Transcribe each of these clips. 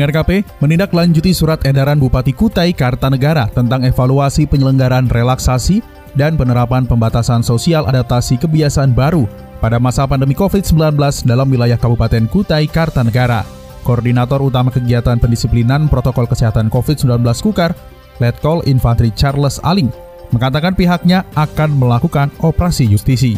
Pendengar menindaklanjuti surat edaran Bupati Kutai Kartanegara tentang evaluasi penyelenggaraan relaksasi dan penerapan pembatasan sosial adaptasi kebiasaan baru pada masa pandemi COVID-19 dalam wilayah Kabupaten Kutai Kartanegara. Koordinator Utama Kegiatan Pendisiplinan Protokol Kesehatan COVID-19 Kukar, Letkol Infantri Charles Aling, mengatakan pihaknya akan melakukan operasi justisi.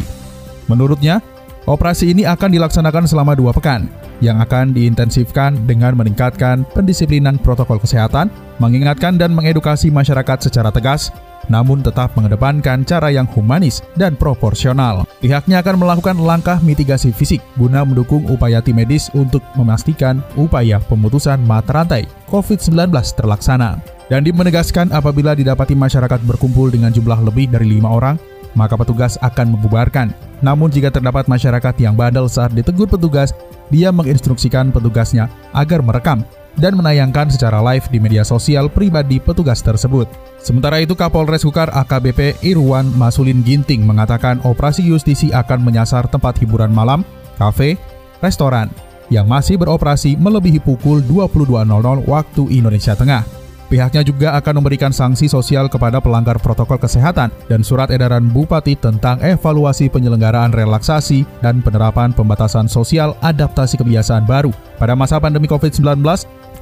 Menurutnya, operasi ini akan dilaksanakan selama dua pekan, yang akan diintensifkan dengan meningkatkan pendisiplinan protokol kesehatan, mengingatkan dan mengedukasi masyarakat secara tegas, namun tetap mengedepankan cara yang humanis dan proporsional. Pihaknya akan melakukan langkah mitigasi fisik guna mendukung upaya tim medis untuk memastikan upaya pemutusan mata rantai COVID-19 terlaksana. Dan menegaskan apabila didapati masyarakat berkumpul dengan jumlah lebih dari lima orang, maka petugas akan membubarkan. Namun jika terdapat masyarakat yang bandel saat ditegur petugas, dia menginstruksikan petugasnya agar merekam dan menayangkan secara live di media sosial pribadi petugas tersebut. Sementara itu Kapolres Kukar AKBP Irwan Masulin Ginting mengatakan operasi justisi akan menyasar tempat hiburan malam, kafe, restoran yang masih beroperasi melebihi pukul 22.00 waktu Indonesia Tengah. Pihaknya juga akan memberikan sanksi sosial kepada pelanggar protokol kesehatan dan surat edaran Bupati tentang evaluasi penyelenggaraan relaksasi dan penerapan pembatasan sosial adaptasi kebiasaan baru pada masa pandemi COVID-19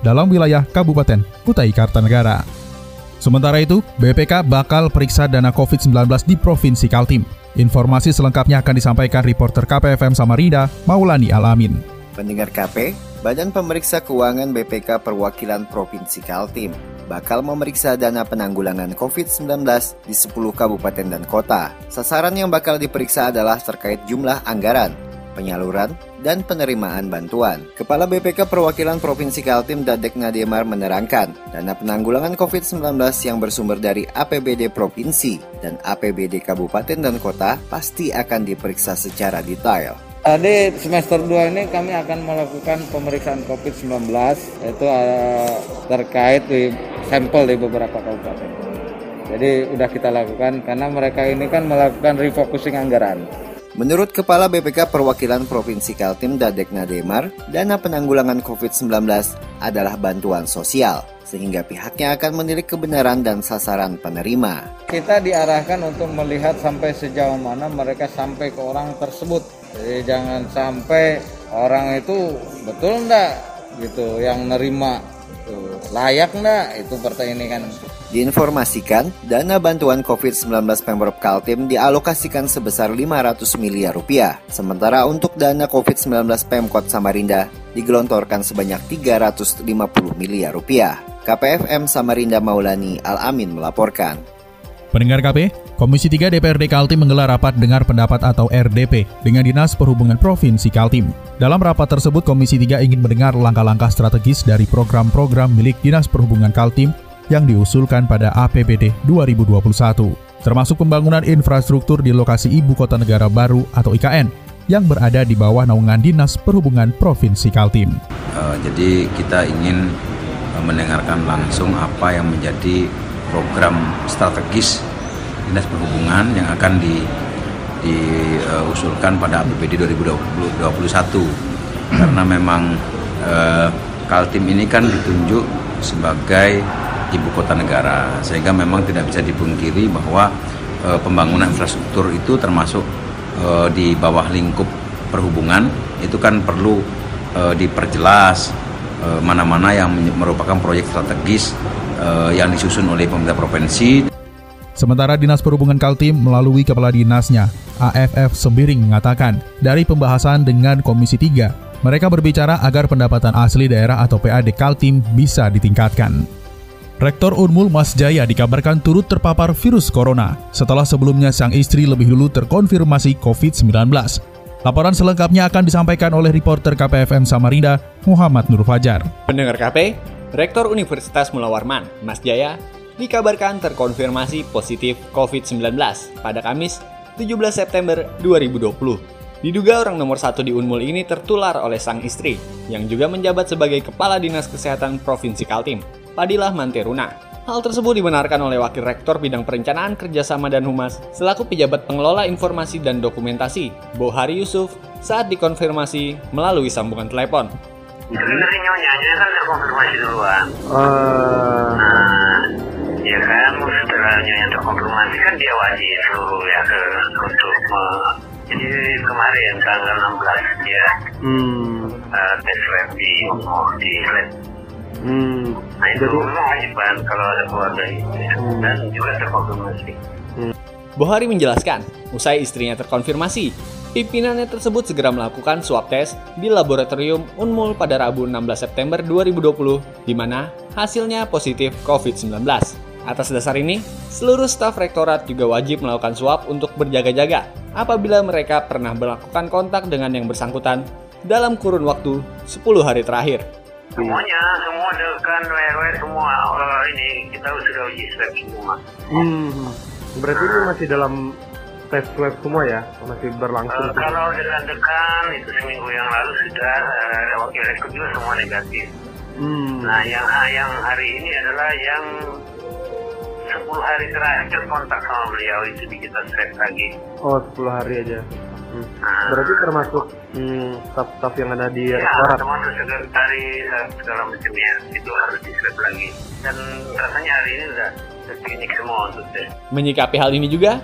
dalam wilayah Kabupaten Kutai Kartanegara. Sementara itu, BPK bakal periksa dana COVID-19 di Provinsi Kaltim. Informasi selengkapnya akan disampaikan reporter KPFM Samarinda, Maulani Alamin. Pendengar KP, Badan Pemeriksa Keuangan BPK Perwakilan Provinsi Kaltim bakal memeriksa dana penanggulangan COVID-19 di 10 kabupaten dan kota. Sasaran yang bakal diperiksa adalah terkait jumlah anggaran, penyaluran, dan penerimaan bantuan. Kepala BPK Perwakilan Provinsi Kaltim Dadek Nademar menerangkan, dana penanggulangan COVID-19 yang bersumber dari APBD Provinsi dan APBD Kabupaten dan Kota pasti akan diperiksa secara detail. Di semester 2 ini kami akan melakukan pemeriksaan COVID-19 yaitu uh, terkait sampel di beberapa kabupaten. Jadi udah kita lakukan karena mereka ini kan melakukan refocusing anggaran. Menurut Kepala BPK Perwakilan Provinsi Kaltim Dadek Nademar, dana penanggulangan COVID-19 adalah bantuan sosial, sehingga pihaknya akan menilik kebenaran dan sasaran penerima. Kita diarahkan untuk melihat sampai sejauh mana mereka sampai ke orang tersebut jadi jangan sampai orang itu betul enggak gitu yang nerima layak enggak itu partai ini kan Diinformasikan, dana bantuan COVID-19 Pemprov Kaltim dialokasikan sebesar 500 miliar rupiah. Sementara untuk dana COVID-19 Pemkot Samarinda digelontorkan sebanyak 350 miliar rupiah. KPFM Samarinda Maulani Al-Amin melaporkan. Pendengar KP, Komisi 3 DPRD Kaltim menggelar rapat dengar pendapat atau RDP dengan Dinas Perhubungan Provinsi Kaltim. Dalam rapat tersebut, Komisi 3 ingin mendengar langkah-langkah strategis dari program-program milik Dinas Perhubungan Kaltim yang diusulkan pada APBD 2021, termasuk pembangunan infrastruktur di lokasi Ibu Kota Negara Baru atau IKN yang berada di bawah naungan Dinas Perhubungan Provinsi Kaltim. Uh, jadi kita ingin uh, mendengarkan langsung apa yang menjadi program strategis Dinas Perhubungan yang akan di diusulkan uh, pada APBD 2021 karena memang uh, Kaltim ini kan ditunjuk sebagai ibu kota negara. Sehingga memang tidak bisa dipungkiri bahwa uh, pembangunan infrastruktur itu termasuk uh, di bawah lingkup perhubungan. Itu kan perlu uh, diperjelas mana-mana yang merupakan proyek strategis uh, yang disusun oleh pemerintah provinsi. Sementara Dinas Perhubungan Kaltim melalui Kepala Dinasnya, AFF Sembiring mengatakan, dari pembahasan dengan Komisi 3, mereka berbicara agar pendapatan asli daerah atau PAD Kaltim bisa ditingkatkan. Rektor Unmul Mas Jaya dikabarkan turut terpapar virus corona setelah sebelumnya sang istri lebih dulu terkonfirmasi COVID-19. Laporan selengkapnya akan disampaikan oleh reporter KPFM Samarinda, Muhammad Nur Fajar. Pendengar KP, Rektor Universitas Mula Warman, Mas Jaya, dikabarkan terkonfirmasi positif COVID-19 pada Kamis 17 September 2020. Diduga orang nomor satu di Unmul ini tertular oleh sang istri, yang juga menjabat sebagai Kepala Dinas Kesehatan Provinsi Kaltim, Padilah Manteruna. Hal tersebut dibenarkan oleh Wakil Rektor Bidang Perencanaan Kerjasama dan Humas selaku pejabat pengelola informasi dan dokumentasi, Bohari Yusuf, saat dikonfirmasi melalui sambungan telepon. Sebenarnya nyonyanya kan terkonfirmasi duluan. Uh... Nah, ya kan setelah nyonya terkonfirmasi kan dia wajib suruh ya ke untuk jadi kemarin tanggal 16 dia hmm. uh, tes lab di umur di lab. Hmm. Nah itu Jadi... memang wajiban kalau ada keluarga itu hmm. dan juga terkonfirmasi. Hmm. Bohari menjelaskan, usai istrinya terkonfirmasi, pimpinannya tersebut segera melakukan swab test di laboratorium Unmul pada Rabu 16 September 2020, di mana hasilnya positif COVID-19. Atas dasar ini, seluruh staf rektorat juga wajib melakukan swab untuk berjaga-jaga apabila mereka pernah melakukan kontak dengan yang bersangkutan dalam kurun waktu 10 hari terakhir. Semuanya, semua dekan, RW, semua uh, ini kita sudah uji swab semua. Hmm, berarti ini masih dalam tes swab semua ya, masih berlangsung. Uh, kalau dengan dekan itu seminggu yang lalu sudah uh, wakil rektor juga semua negatif. Hmm. Nah, yang yang hari ini adalah yang 10 hari terakhir kontak sama beliau itu di kita swab lagi. Oh, 10 hari aja. Hmm. Nah. Berarti termasuk hmm, staff-staff yang ada di ya, restoran? termasuk sekretaris segala macamnya itu harus di swab lagi. Dan rasanya hari ini udah klinik semua untuk tes. Menyikapi hal ini juga,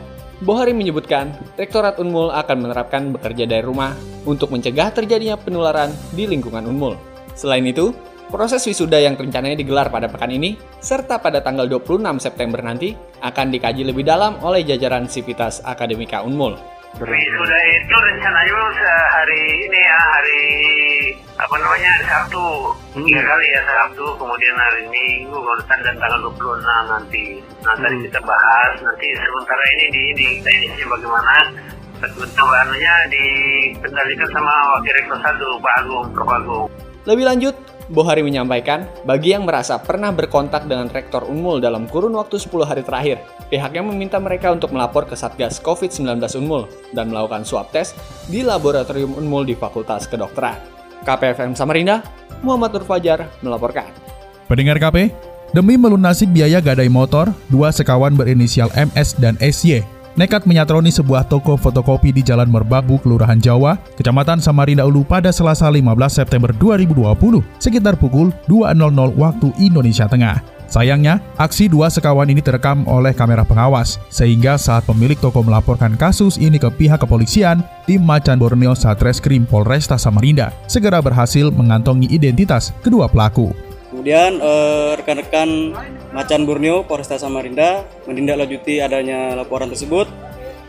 Bohari menyebutkan, Rektorat Unmul akan menerapkan bekerja dari rumah untuk mencegah terjadinya penularan di lingkungan Unmul. Selain itu, Proses wisuda yang rencananya digelar pada pekan ini, serta pada tanggal 26 September nanti, akan dikaji lebih dalam oleh jajaran Sivitas Akademika Unmul. Wisuda itu rencananya hari ini ya, hari apa namanya Sabtu, tiga hmm. kali ya Sabtu, kemudian hari Minggu, kontan dan tanggal 26 nanti. Nah tadi hmm. kita bahas, nanti sementara ini di, di teknisnya bagaimana Bentukannya dikendalikan sama Wakil Rektor satu Pak Agung, Prof Agung. Lebih lanjut, Bohari menyampaikan, bagi yang merasa pernah berkontak dengan Rektor Unmul dalam kurun waktu 10 hari terakhir, pihaknya meminta mereka untuk melapor ke Satgas COVID-19 Unmul dan melakukan swab test di Laboratorium Unmul di Fakultas Kedokteran. KPFM Samarinda, Muhammad Nur Fajar melaporkan. Pendengar KP, demi melunasi biaya gadai motor, dua sekawan berinisial MS dan SY nekat menyatroni sebuah toko fotokopi di Jalan Merbabu, Kelurahan Jawa, Kecamatan Samarinda Ulu pada Selasa 15 September 2020, sekitar pukul 2.00 waktu Indonesia Tengah. Sayangnya, aksi dua sekawan ini terekam oleh kamera pengawas, sehingga saat pemilik toko melaporkan kasus ini ke pihak kepolisian, tim Macan Borneo Satreskrim Polresta Samarinda segera berhasil mengantongi identitas kedua pelaku. Kemudian eh, rekan-rekan Macan Borneo Polresta Samarinda menindaklanjuti adanya laporan tersebut.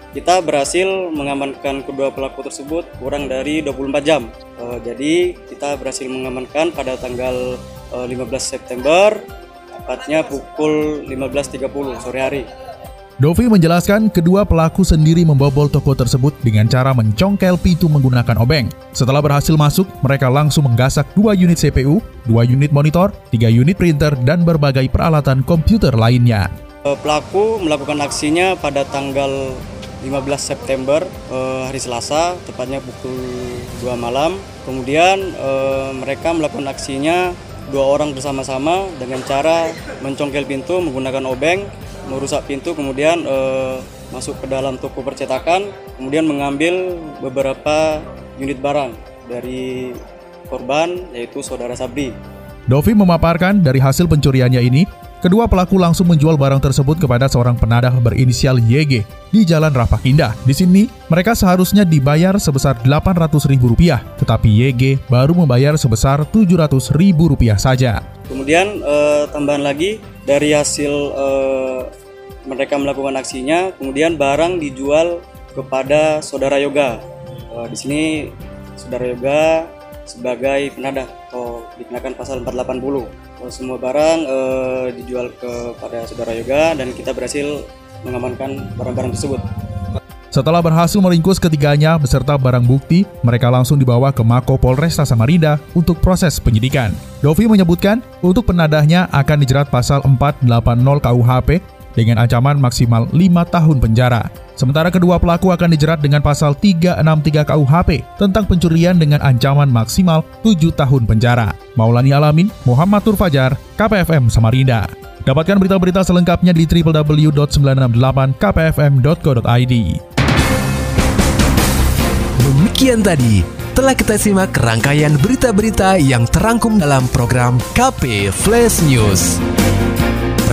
Kita berhasil mengamankan kedua pelaku tersebut kurang dari 24 jam. Eh, jadi kita berhasil mengamankan pada tanggal eh, 15 September tepatnya pukul 15.30 sore hari. Dovi menjelaskan kedua pelaku sendiri membobol toko tersebut dengan cara mencongkel pintu menggunakan obeng. Setelah berhasil masuk, mereka langsung menggasak dua unit CPU, dua unit monitor, tiga unit printer, dan berbagai peralatan komputer lainnya. Eh, pelaku melakukan aksinya pada tanggal 15 September eh, hari Selasa, tepatnya pukul 2 malam. Kemudian eh, mereka melakukan aksinya dua orang bersama-sama dengan cara mencongkel pintu menggunakan obeng merusak pintu kemudian uh, masuk ke dalam toko percetakan kemudian mengambil beberapa unit barang dari korban yaitu saudara Sabri. Dovi memaparkan dari hasil pencuriannya ini, kedua pelaku langsung menjual barang tersebut kepada seorang penadah berinisial YG di Jalan Rapak Indah. Di sini, mereka seharusnya dibayar sebesar Rp800.000, tetapi YG baru membayar sebesar Rp700.000 saja. Kemudian eh, tambahan lagi dari hasil eh, mereka melakukan aksinya, kemudian barang dijual kepada saudara Yoga. Eh, di sini saudara Yoga sebagai penadah atau dikenakan pasal 480. Eh, semua barang eh, dijual kepada saudara Yoga dan kita berhasil mengamankan barang-barang tersebut. Setelah berhasil meringkus ketiganya beserta barang bukti, mereka langsung dibawa ke Mako Polresta Samarinda untuk proses penyidikan. Dovi menyebutkan, untuk penadahnya akan dijerat pasal 480 KUHP dengan ancaman maksimal 5 tahun penjara. Sementara kedua pelaku akan dijerat dengan pasal 363 KUHP tentang pencurian dengan ancaman maksimal 7 tahun penjara. Maulani Alamin, Muhammad Turfajar, KPFM Samarinda. Dapatkan berita-berita selengkapnya di www.968kpfm.co.id. Demikian tadi telah kita simak rangkaian berita-berita yang terangkum dalam program KP Flash News.